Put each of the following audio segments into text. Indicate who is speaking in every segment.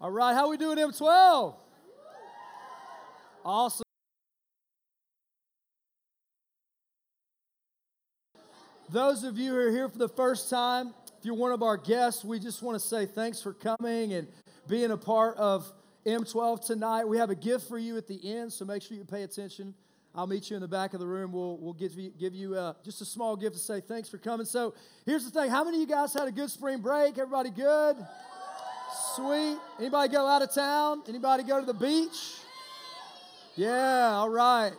Speaker 1: All right, how we doing, M12? Awesome. Those of you who are here for the first time, if you're one of our guests, we just want to say thanks for coming and being a part of M12 tonight. We have a gift for you at the end, so make sure you pay attention. I'll meet you in the back of the room. We'll, we'll give you, give you uh, just a small gift to say thanks for coming. So here's the thing how many of you guys had a good spring break? Everybody good? Sweet. Anybody go out of town? Anybody go to the beach? Yeah, all right.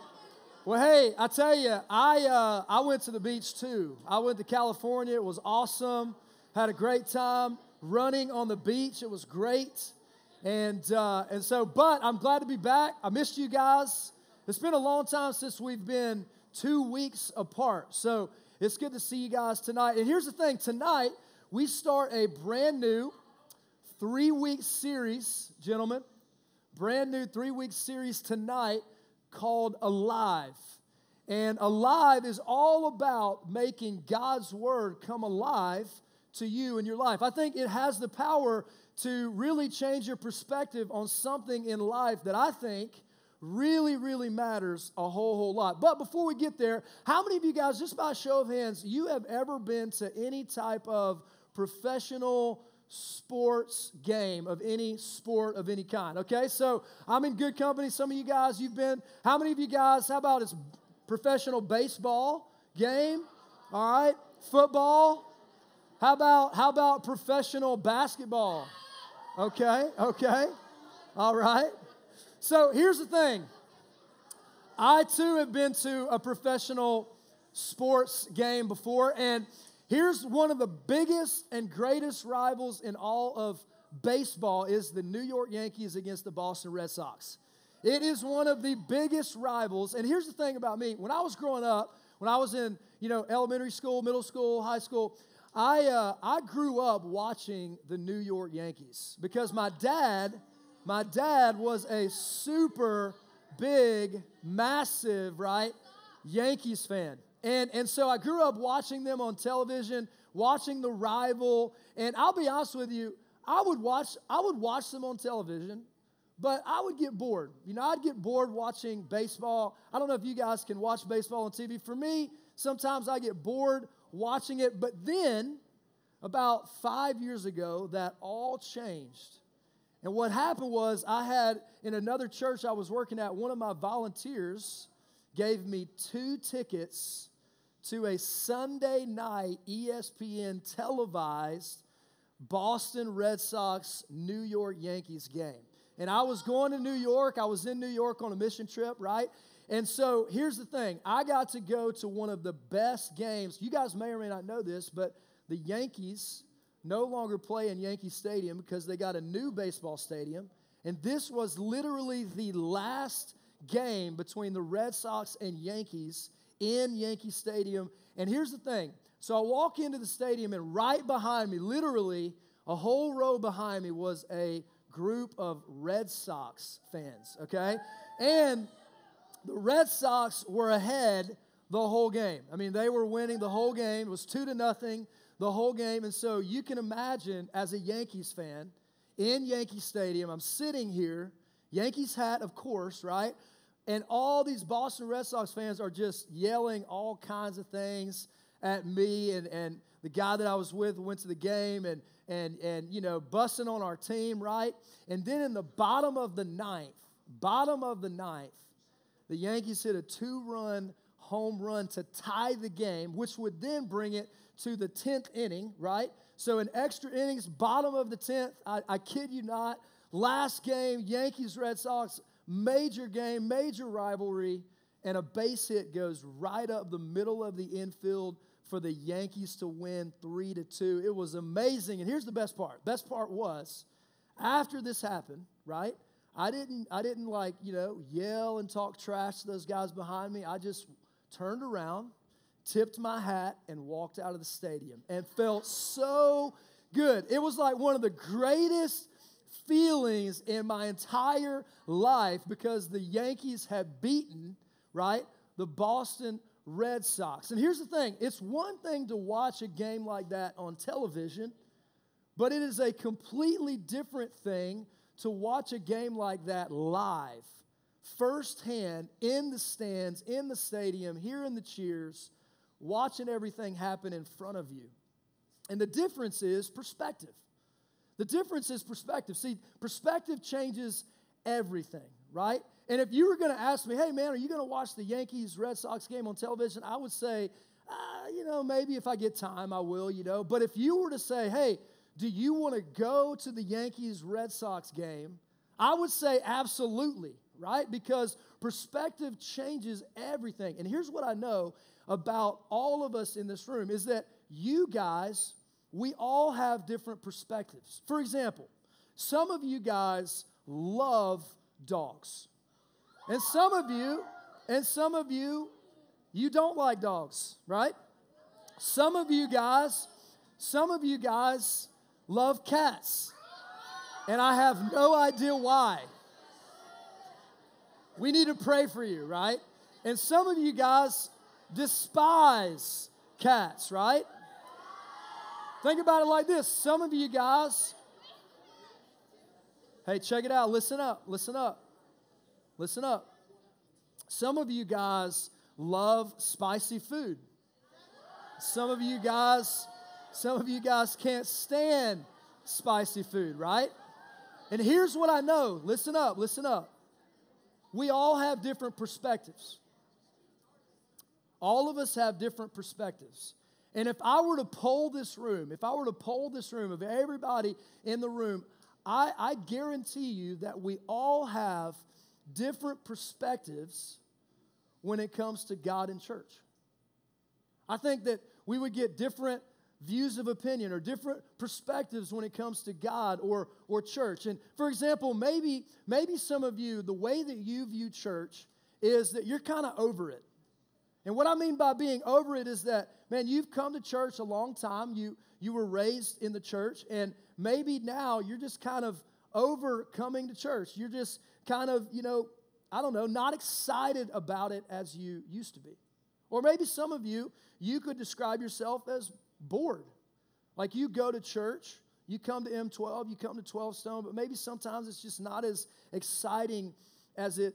Speaker 1: Well, hey, I tell you, I, uh, I went to the beach too. I went to California. It was awesome. Had a great time running on the beach. It was great. And, uh, and so, but I'm glad to be back. I missed you guys. It's been a long time since we've been two weeks apart. So it's good to see you guys tonight. And here's the thing tonight, we start a brand new three week series, gentlemen. Brand new three week series tonight called Alive. And Alive is all about making God's Word come alive to you in your life. I think it has the power to really change your perspective on something in life that I think really, really matters a whole, whole lot. But before we get there, how many of you guys, just by show of hands, you have ever been to any type of professional sports game of any sport of any kind? Okay, so I'm in good company. Some of you guys, you've been, how many of you guys, how about it's professional baseball game? All right, football. How about how about professional basketball? Okay, okay. All right. So here's the thing I too have been to a professional sports game before, and here's one of the biggest and greatest rivals in all of baseball is the New York Yankees against the Boston Red Sox. It is one of the biggest rivals. And here's the thing about me when I was growing up, when I was in you know elementary school, middle school, high school, I, uh, I grew up watching the New York Yankees because my dad, my dad was a super big, massive, right, Yankees fan. And, and so I grew up watching them on television, watching the rival. And I'll be honest with you, I would watch, I would watch them on television, but I would get bored. You know, I'd get bored watching baseball. I don't know if you guys can watch baseball on TV. For me, sometimes I get bored watching it. But then, about five years ago, that all changed. And what happened was, I had in another church I was working at, one of my volunteers gave me two tickets to a Sunday night ESPN televised Boston Red Sox New York Yankees game. And I was going to New York. I was in New York on a mission trip, right? And so here's the thing I got to go to one of the best games. You guys may or may not know this, but the Yankees no longer play in Yankee Stadium because they got a new baseball stadium. And this was literally the last game between the Red Sox and Yankees in Yankee Stadium. And here's the thing so I walk into the stadium, and right behind me, literally a whole row behind me, was a group of Red Sox fans, okay? And the Red Sox were ahead the whole game. I mean, they were winning the whole game. It was two to nothing the whole game. And so you can imagine, as a Yankees fan, in Yankee Stadium, I'm sitting here, Yankees hat, of course, right? And all these Boston Red Sox fans are just yelling all kinds of things at me and, and the guy that I was with went to the game and, and, and, you know, busting on our team, right? And then in the bottom of the ninth, bottom of the ninth, the Yankees hit a two run home run to tie the game, which would then bring it to the 10th inning, right? So in extra innings, bottom of the 10th, I, I kid you not, last game, Yankees Red Sox, major game, major rivalry, and a base hit goes right up the middle of the infield for the Yankees to win 3 to 2. It was amazing. And here's the best part. Best part was after this happened, right? I didn't, I didn't like, you know, yell and talk trash to those guys behind me. I just turned around, tipped my hat, and walked out of the stadium and felt so good. It was like one of the greatest feelings in my entire life because the Yankees had beaten, right, the Boston Red Sox. And here's the thing it's one thing to watch a game like that on television, but it is a completely different thing to watch a game like that live, firsthand, in the stands, in the stadium, hearing the cheers, watching everything happen in front of you. And the difference is perspective. The difference is perspective. See, perspective changes everything, right? And if you were going to ask me, hey, man, are you going to watch the Yankees Red Sox game on television? I would say, uh, you know, maybe if I get time, I will, you know. But if you were to say, hey, do you want to go to the Yankees Red Sox game? I would say absolutely, right? Because perspective changes everything. And here's what I know about all of us in this room is that you guys, we all have different perspectives. For example, some of you guys love dogs. And some of you, and some of you, you don't like dogs, right? Some of you guys, some of you guys love cats. And I have no idea why. We need to pray for you, right? And some of you guys despise cats, right? Think about it like this. Some of you guys, hey, check it out. Listen up. Listen up. Listen up. Some of you guys love spicy food. Some of you guys, some of you guys can't stand spicy food, right? And here's what I know. Listen up, listen up. We all have different perspectives. All of us have different perspectives. And if I were to poll this room, if I were to poll this room of everybody in the room, I, I guarantee you that we all have different perspectives when it comes to God and church. I think that we would get different views of opinion or different perspectives when it comes to God or, or church. And for example, maybe, maybe some of you, the way that you view church is that you're kind of over it. And what I mean by being over it is that, man, you've come to church a long time. You, you were raised in the church, and maybe now you're just kind of over coming to church. You're just kind of, you know, I don't know, not excited about it as you used to be. Or maybe some of you, you could describe yourself as bored. Like you go to church, you come to M12, you come to 12 Stone, but maybe sometimes it's just not as exciting as it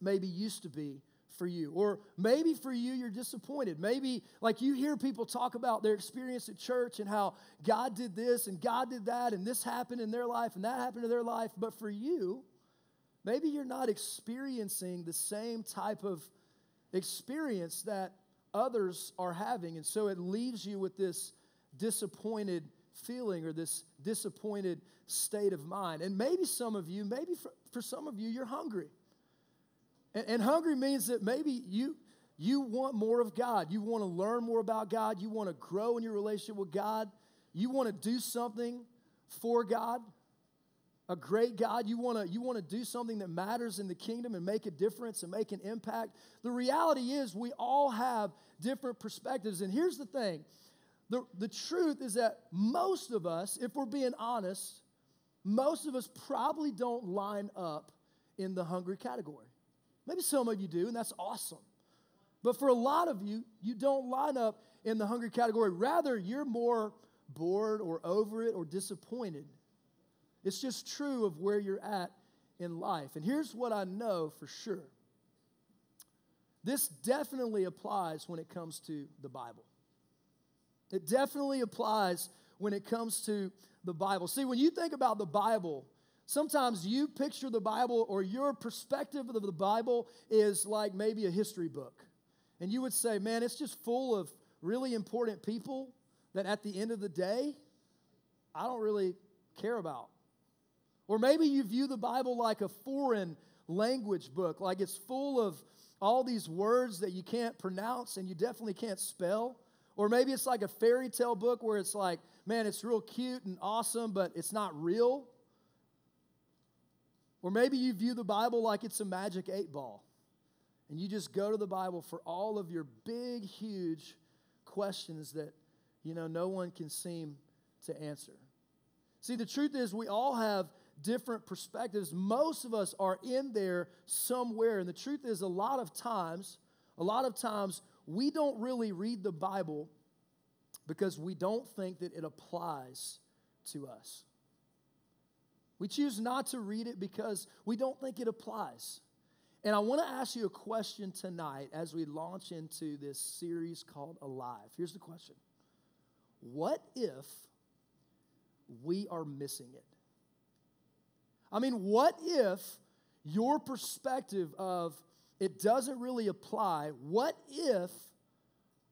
Speaker 1: maybe used to be for you. Or maybe for you, you're disappointed. Maybe, like, you hear people talk about their experience at church and how God did this and God did that and this happened in their life and that happened in their life. But for you, maybe you're not experiencing the same type of experience that others are having. And so it leaves you with this disappointed feeling or this disappointed state of mind. And maybe some of you, maybe for, for some of you, you're hungry. And, and hungry means that maybe you, you want more of God. You want to learn more about God. You want to grow in your relationship with God. You want to do something for God a great God, you want to you want to do something that matters in the kingdom and make a difference and make an impact. The reality is we all have different perspectives. And here's the thing. The, the truth is that most of us, if we're being honest, most of us probably don't line up in the hungry category. Maybe some of you do, and that's awesome. But for a lot of you, you don't line up in the hungry category. Rather, you're more bored or over it or disappointed it's just true of where you're at in life. And here's what I know for sure this definitely applies when it comes to the Bible. It definitely applies when it comes to the Bible. See, when you think about the Bible, sometimes you picture the Bible or your perspective of the Bible is like maybe a history book. And you would say, man, it's just full of really important people that at the end of the day, I don't really care about. Or maybe you view the Bible like a foreign language book, like it's full of all these words that you can't pronounce and you definitely can't spell. Or maybe it's like a fairy tale book where it's like, man, it's real cute and awesome, but it's not real. Or maybe you view the Bible like it's a magic eight ball. And you just go to the Bible for all of your big, huge questions that, you know, no one can seem to answer. See, the truth is, we all have different perspectives. Most of us are in there somewhere. And the truth is, a lot of times, a lot of times, we don't really read the Bible because we don't think that it applies to us. We choose not to read it because we don't think it applies. And I want to ask you a question tonight as we launch into this series called Alive. Here's the question What if we are missing it? I mean, what if your perspective of it doesn't really apply? What if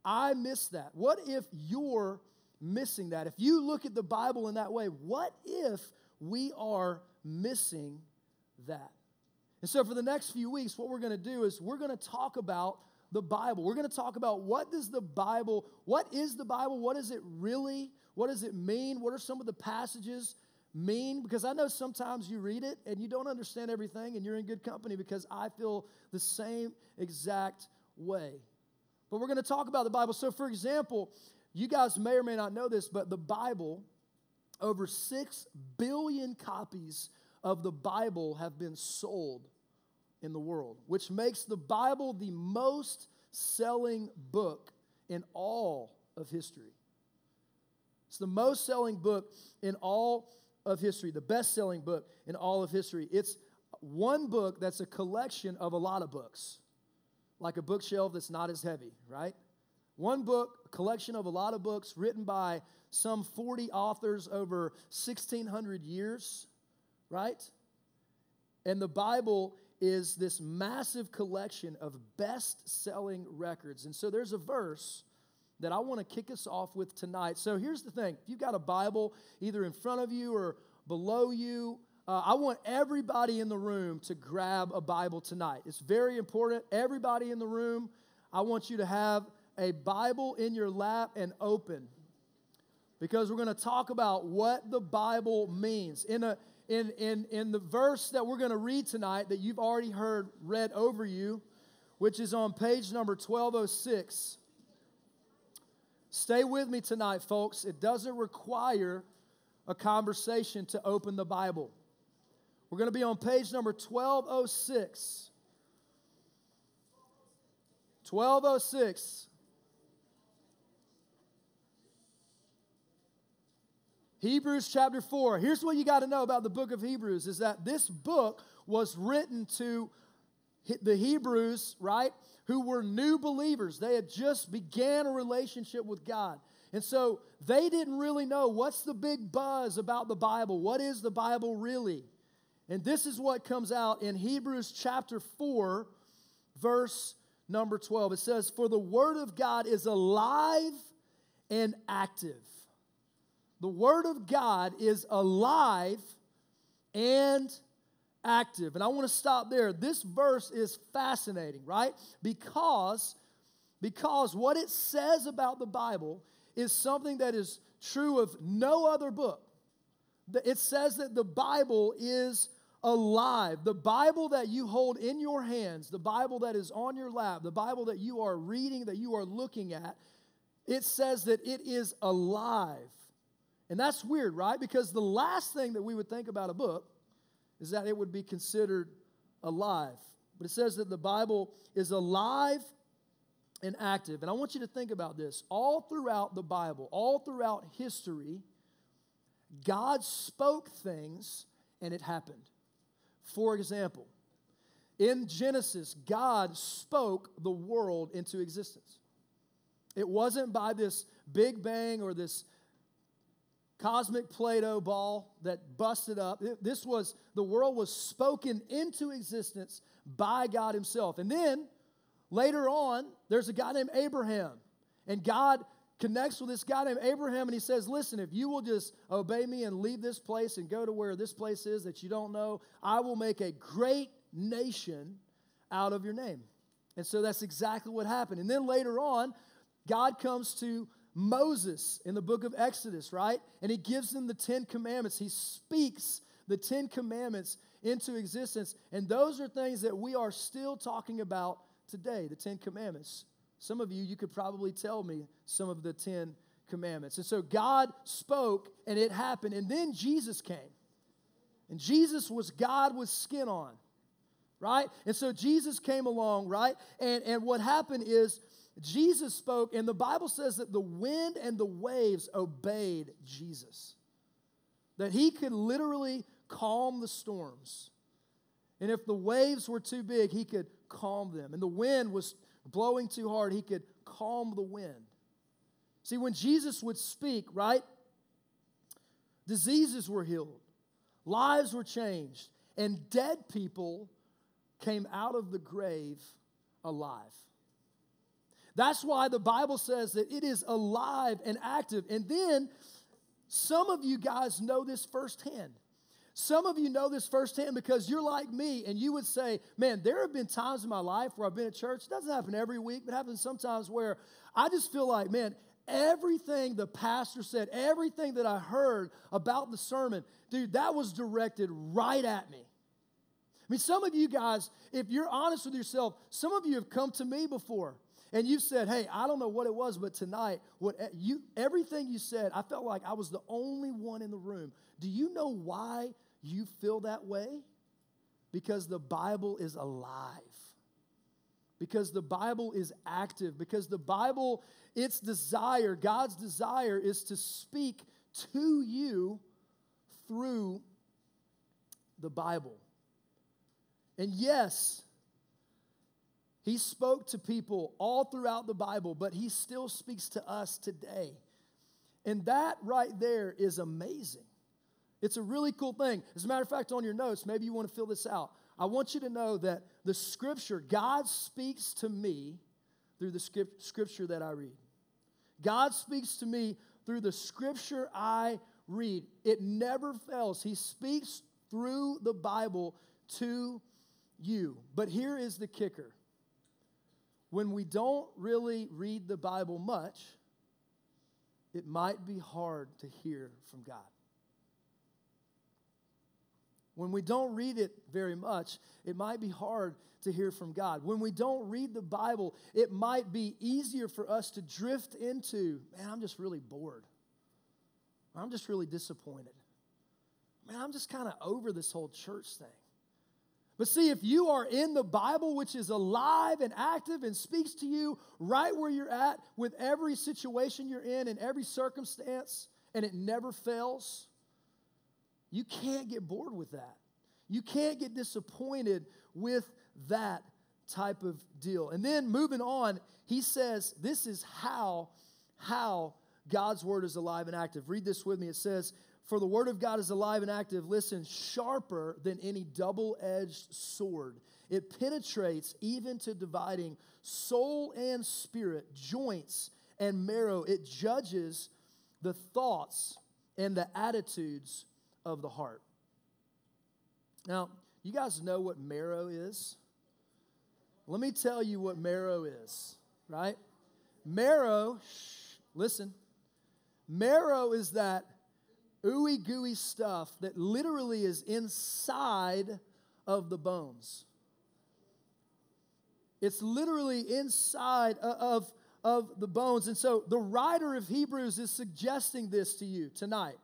Speaker 1: I miss that? What if you're missing that? If you look at the Bible in that way, what if we are missing that? And so for the next few weeks, what we're going to do is we're going to talk about the Bible. We're going to talk about what does the Bible, what is the Bible? What does it really, what does it mean? What are some of the passages mean? Because I know sometimes you read it and you don't understand everything and you're in good company because I feel the same exact way. But we're going to talk about the Bible. So for example, you guys may or may not know this, but the Bible, over 6 billion copies of the Bible have been sold in the world, which makes the Bible the most selling book in all of history. It's the most selling book in all of history, the best selling book in all of history. It's one book that's a collection of a lot of books, like a bookshelf that's not as heavy, right? One book, a collection of a lot of books written by some 40 authors over 1,600 years right? And the Bible is this massive collection of best selling records. And so there's a verse that I want to kick us off with tonight. So here's the thing if you've got a Bible either in front of you or below you, uh, I want everybody in the room to grab a Bible tonight. It's very important. Everybody in the room, I want you to have a Bible in your lap and open because we're going to talk about what the Bible means. In a in, in, in the verse that we're going to read tonight that you've already heard read over you, which is on page number 1206. Stay with me tonight, folks. It doesn't require a conversation to open the Bible. We're going to be on page number 1206. 1206. Hebrews chapter 4. Here's what you got to know about the book of Hebrews is that this book was written to the Hebrews, right? Who were new believers. They had just began a relationship with God. And so they didn't really know what's the big buzz about the Bible? What is the Bible really? And this is what comes out in Hebrews chapter 4, verse number 12. It says, For the word of God is alive and active the Word of God is alive and active. And I want to stop there. This verse is fascinating, right? Because, because what it says about the Bible is something that is true of no other book. It says that the Bible is alive. The Bible that you hold in your hands, the Bible that is on your lap, the Bible that you are reading, that you are looking at, it says that it is alive. And that's weird, right? Because the last thing that we would think about a book is that it would be considered alive. But it says that the Bible is alive and active. And I want you to think about this. All throughout the Bible, all throughout history, God spoke things and it happened. For example, in Genesis, God spoke the world into existence. It wasn't by this big bang or this cosmic Play-Doh ball that busted up. This was, the world was spoken into existence by God Himself. And then later on, there's a guy named Abraham. And God connects with this guy named Abraham and he says, Listen, if you will just obey me and leave this place and go to where this place is that you don't know, I will make a great nation out of your name. And so that's exactly what happened. And then later on, God comes to Moses in the book of Exodus, right? And he gives them the Ten Commandments. He speaks the Ten Commandments into existence. And those are things that we are still talking about today, the Ten Commandments. Some of you, you could probably tell me some of the Ten Commandments. And so God spoke and it happened. And then Jesus came. And Jesus was God with skin on, right? And so Jesus came along, right? And, and what happened is Jesus spoke, and the Bible says that the wind and the waves obeyed Jesus. That he could literally calm the storms. And if the waves were too big, he could calm them. And the wind was blowing too hard, he could calm the wind. See, when Jesus would speak, right? Diseases were healed, lives were changed, and dead people came out of the grave alive. That's why the Bible says that it is alive and active. And then some of you guys know this firsthand. Some of you know this firsthand because you're like me and you would say, Man, there have been times in my life where I've been at church. It doesn't happen every week, but happens sometimes where I just feel like, man, everything the pastor said, everything that I heard about the sermon, dude, that was directed right at me. I mean, some of you guys, if you're honest with yourself, some of you have come to me before and you said, "Hey, I don't know what it was, but tonight, what you everything you said, I felt like I was the only one in the room." Do you know why you feel that way? Because the Bible is alive. Because the Bible is active. Because the Bible, its desire, God's desire is to speak to you through the Bible. And yes, he spoke to people all throughout the Bible, but he still speaks to us today. And that right there is amazing. It's a really cool thing. As a matter of fact, on your notes, maybe you want to fill this out. I want you to know that the scripture, God speaks to me through the scripture that I read. God speaks to me through the scripture I read. It never fails. He speaks through the Bible to you. But here is the kicker when we don't really read the Bible much, it might be hard to hear from God. When we don't read it very much, it might be hard to hear from God. When we don't read the Bible, it might be easier for us to drift into, man, I'm just really bored. I'm just really disappointed. Man, I'm just kind of over this whole church thing. But see, if you are in the Bible, which is alive and active and speaks to you right where you're at with every situation you're in and every circumstance, and it never fails, you can't get bored with that. You can't get disappointed with that type of deal. And then moving on, he says, This is how, how God's word is alive and active. Read this with me. It says, for the word of God is alive and active, listen, sharper than any double edged sword. It penetrates even to dividing soul and spirit, joints and marrow. It judges the thoughts and the attitudes of the heart. Now, you guys know what marrow is? Let me tell you what marrow is, right? Marrow, shh, listen. Marrow is that ooey gooey stuff that literally is inside of the bones. It's literally inside of, of the bones. And so the writer of Hebrews is suggesting this to you tonight.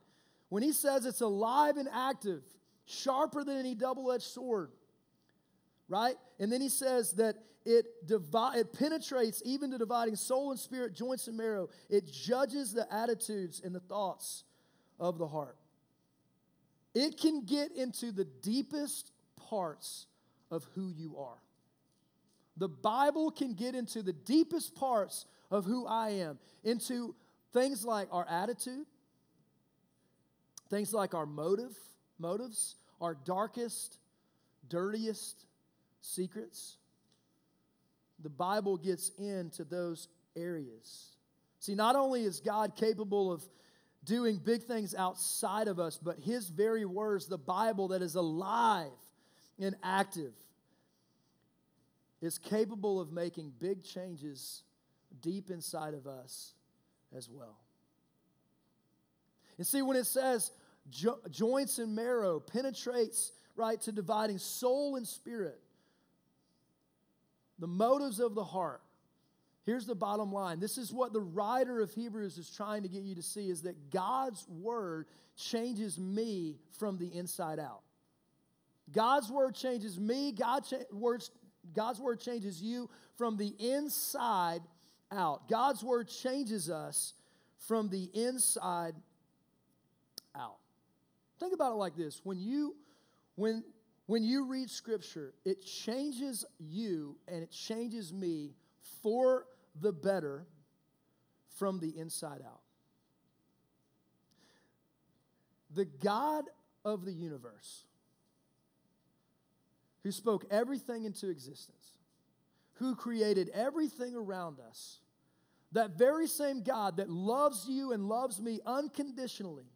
Speaker 1: When he says it's alive and active, sharper than any double edged sword, right? And then he says that it, divi- it penetrates even to dividing soul and spirit, joints and marrow. It judges the attitudes and the thoughts of the heart. It can get into the deepest parts of who you are. The Bible can get into the deepest parts of who I am, into things like our attitude, things like our motive, motives, our darkest, dirtiest secrets. The Bible gets into those areas. See, not only is God capable of doing big things outside of us, but His very words, the Bible that is alive and active, is capable of making big changes deep inside of us as well. And see, when it says jo- joints and marrow penetrates, right, to dividing soul and spirit, the motives of the heart, Here's the bottom line. This is what the writer of Hebrews is trying to get you to see is that God's word changes me from the inside out. God's word changes me, God's word changes you from the inside out. God's word changes us from the inside out. Think about it like this. When you when when you read scripture, it changes you and it changes me for the better from the inside out. The God of the universe, who spoke everything into existence, who created everything around us, that very same God that loves you and loves me unconditionally,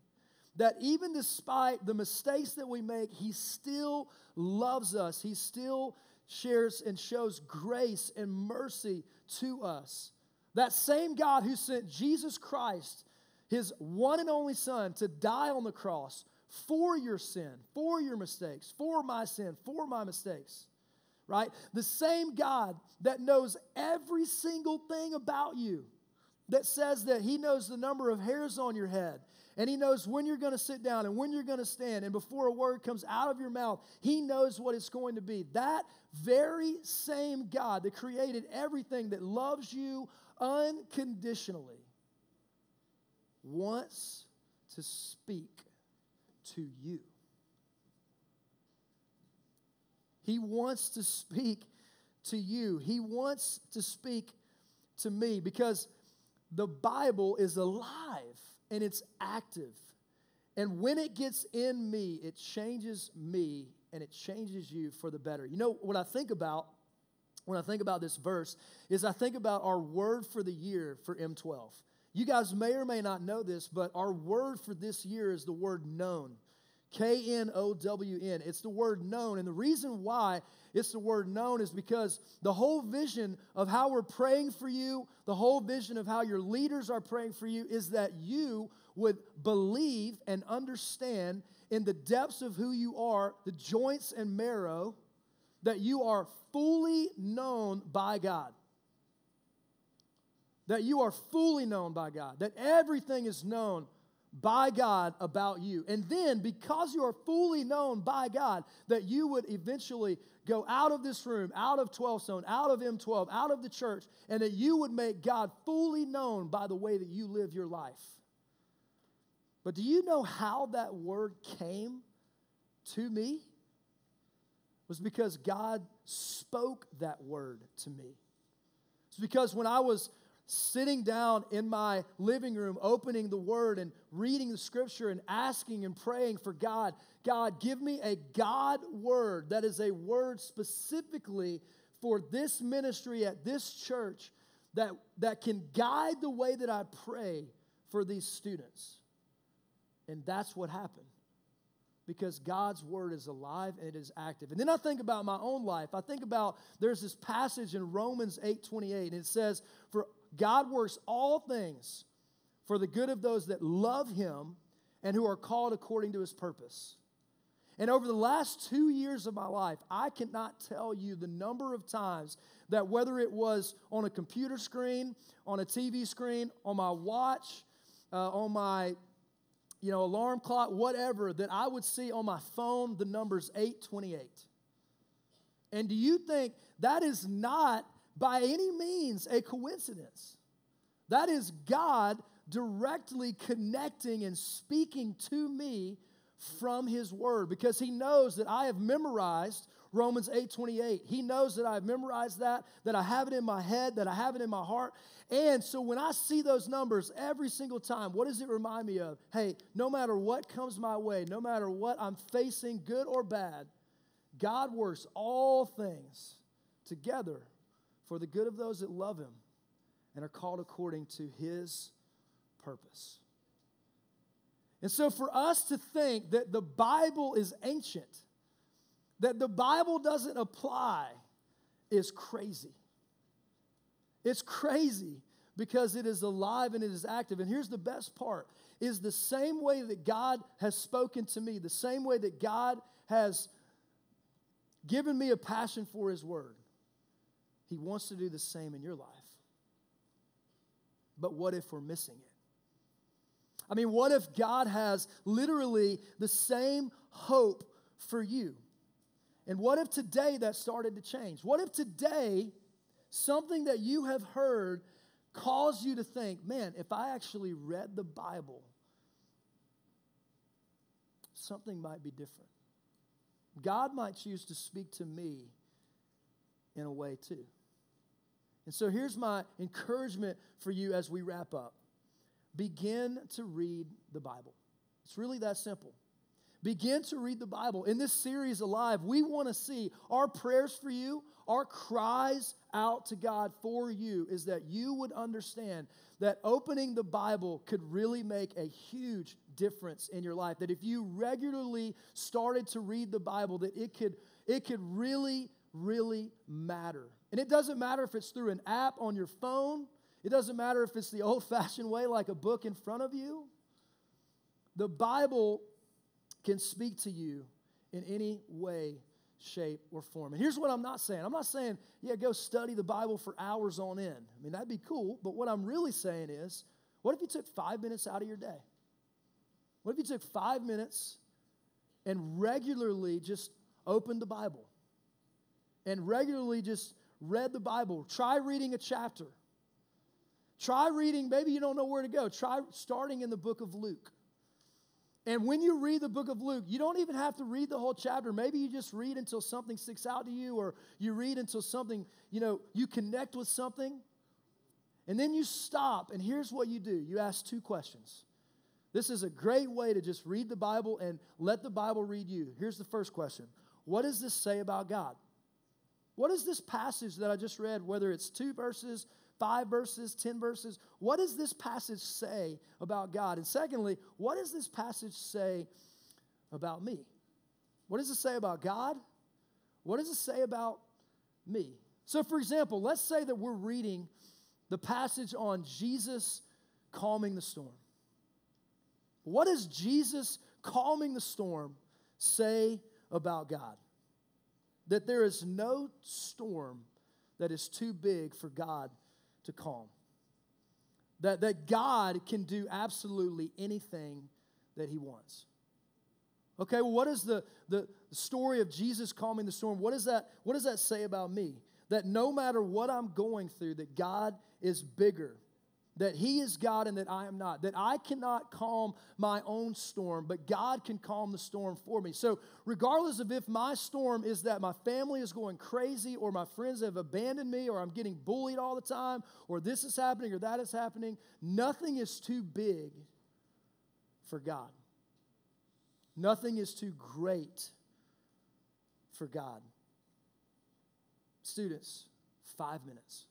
Speaker 1: that even despite the mistakes that we make, He still loves us. He still shares and shows grace and mercy to us. That same God who sent Jesus Christ, His one and only Son, to die on the cross for your sin, for your mistakes, for my sin, for my mistakes, right? The same God that knows every single thing about you, that says that He knows the number of hairs on your head, and He knows when you're going to sit down and when you're going to stand, and before a word comes out of your mouth, He knows what it's going to be. That very same God that created everything that loves you unconditionally wants to speak to you. He wants to speak to you. He wants to speak to me because the Bible is alive and it's active. And when it gets in me, it changes me and it changes you for the better. You know what I think about when I think about this verse is I think about our word for the year for M12. You guys may or may not know this, but our word for this year is the word known. K N O W N. It's the word known. And the reason why it's the word known is because the whole vision of how we're praying for you, the whole vision of how your leaders are praying for you is that you would believe and understand in the depths of who you are, the joints and marrow, that you are fully known by God. That you are fully known by God. That everything is known by God about you. And then, because you are fully known by God, that you would eventually go out of this room, out of 12 Stone, out of M12, out of the church, and that you would make God fully known by the way that you live your life. But do you know how that word came to me? It was because God spoke that word to me. It's because when I was sitting down in my living room, opening the Word and reading the Scripture and asking and praying for God. God, give me a God word that is a word specifically for this ministry at this church that, that can guide the way that I pray for these students. And that's what happened because God's word is alive and it is active. And then I think about my own life. I think about there's this passage in Romans 8 28, and it says, For God works all things for the good of those that love him and who are called according to his purpose. And over the last two years of my life, I cannot tell you the number of times that whether it was on a computer screen, on a TV screen, on my watch, uh, on my you know, alarm clock, whatever, that I would see on my phone the numbers 828. And do you think that is not by any means a coincidence. That is God directly connecting and speaking to me from his word because he knows that I have memorized Romans 8:28. He knows that I've memorized that, that I have it in my head, that I have it in my heart. And so when I see those numbers every single time, what does it remind me of? Hey, no matter what comes my way, no matter what I'm facing, good or bad, God works all things together for the good of those that love him and are called according to his purpose. And so, for us to think that the Bible is ancient, that the Bible doesn't apply, is crazy. It's crazy because it is alive and it is active. And here's the best part is the same way that God has spoken to me, the same way that God has given me a passion for his word. He wants to do the same in your life. But what if we're missing it? I mean, what if God has literally the same hope for you? And what if today that started to change? What if today something that you have heard caused you to think, man, if I actually read the Bible something might be different. God might choose to speak to me in a way too. And so here's my encouragement for you as we wrap up begin to read the Bible. It's really that simple. Begin to read the Bible. In this series, Alive, we want to see our prayers for you, our cries out to God for you is that you would understand that opening the Bible could really make a huge difference in your life. That if you regularly started to read the Bible, that it could, it could really, really matter. And it doesn't matter if it's through an app on your phone, it doesn't matter if it's the old fashioned way, like a book in front of you. The Bible can speak to you in any way, shape, or form. And here's what I'm not saying I'm not saying, yeah, go study the Bible for hours on end. I mean, that'd be cool. But what I'm really saying is, what if you took five minutes out of your day? What if you took five minutes and regularly just opened the Bible and regularly just read the Bible? Try reading a chapter. Try reading, maybe you don't know where to go. Try starting in the book of Luke. And when you read the book of Luke, you don't even have to read the whole chapter. Maybe you just read until something sticks out to you, or you read until something, you know, you connect with something. And then you stop, and here's what you do you ask two questions. This is a great way to just read the Bible and let the Bible read you. Here's the first question What does this say about God? What is this passage that I just read, whether it's two verses, five verses, 10 verses. What does this passage say about God? And secondly, what does this passage say about me? What does it say about God? What does it say about me? So, for example, let's say that we're reading the passage on Jesus calming the storm. What does Jesus calming the storm say about God? That there is no storm that is too big for God to calm. That, that God can do absolutely anything that He wants. Okay, well, what is the, the story of Jesus calming the storm? What, is that, what does that say about me? That no matter what I'm going through, that God is bigger that He is God and that I am not, that I cannot calm my own storm, but God can calm the storm for me. So, regardless of if my storm is that my family is going crazy, or my friends have abandoned me, or I'm getting bullied all the time, or this is happening, or that is happening, nothing is too big for God. Nothing is too great for God. Students, five minutes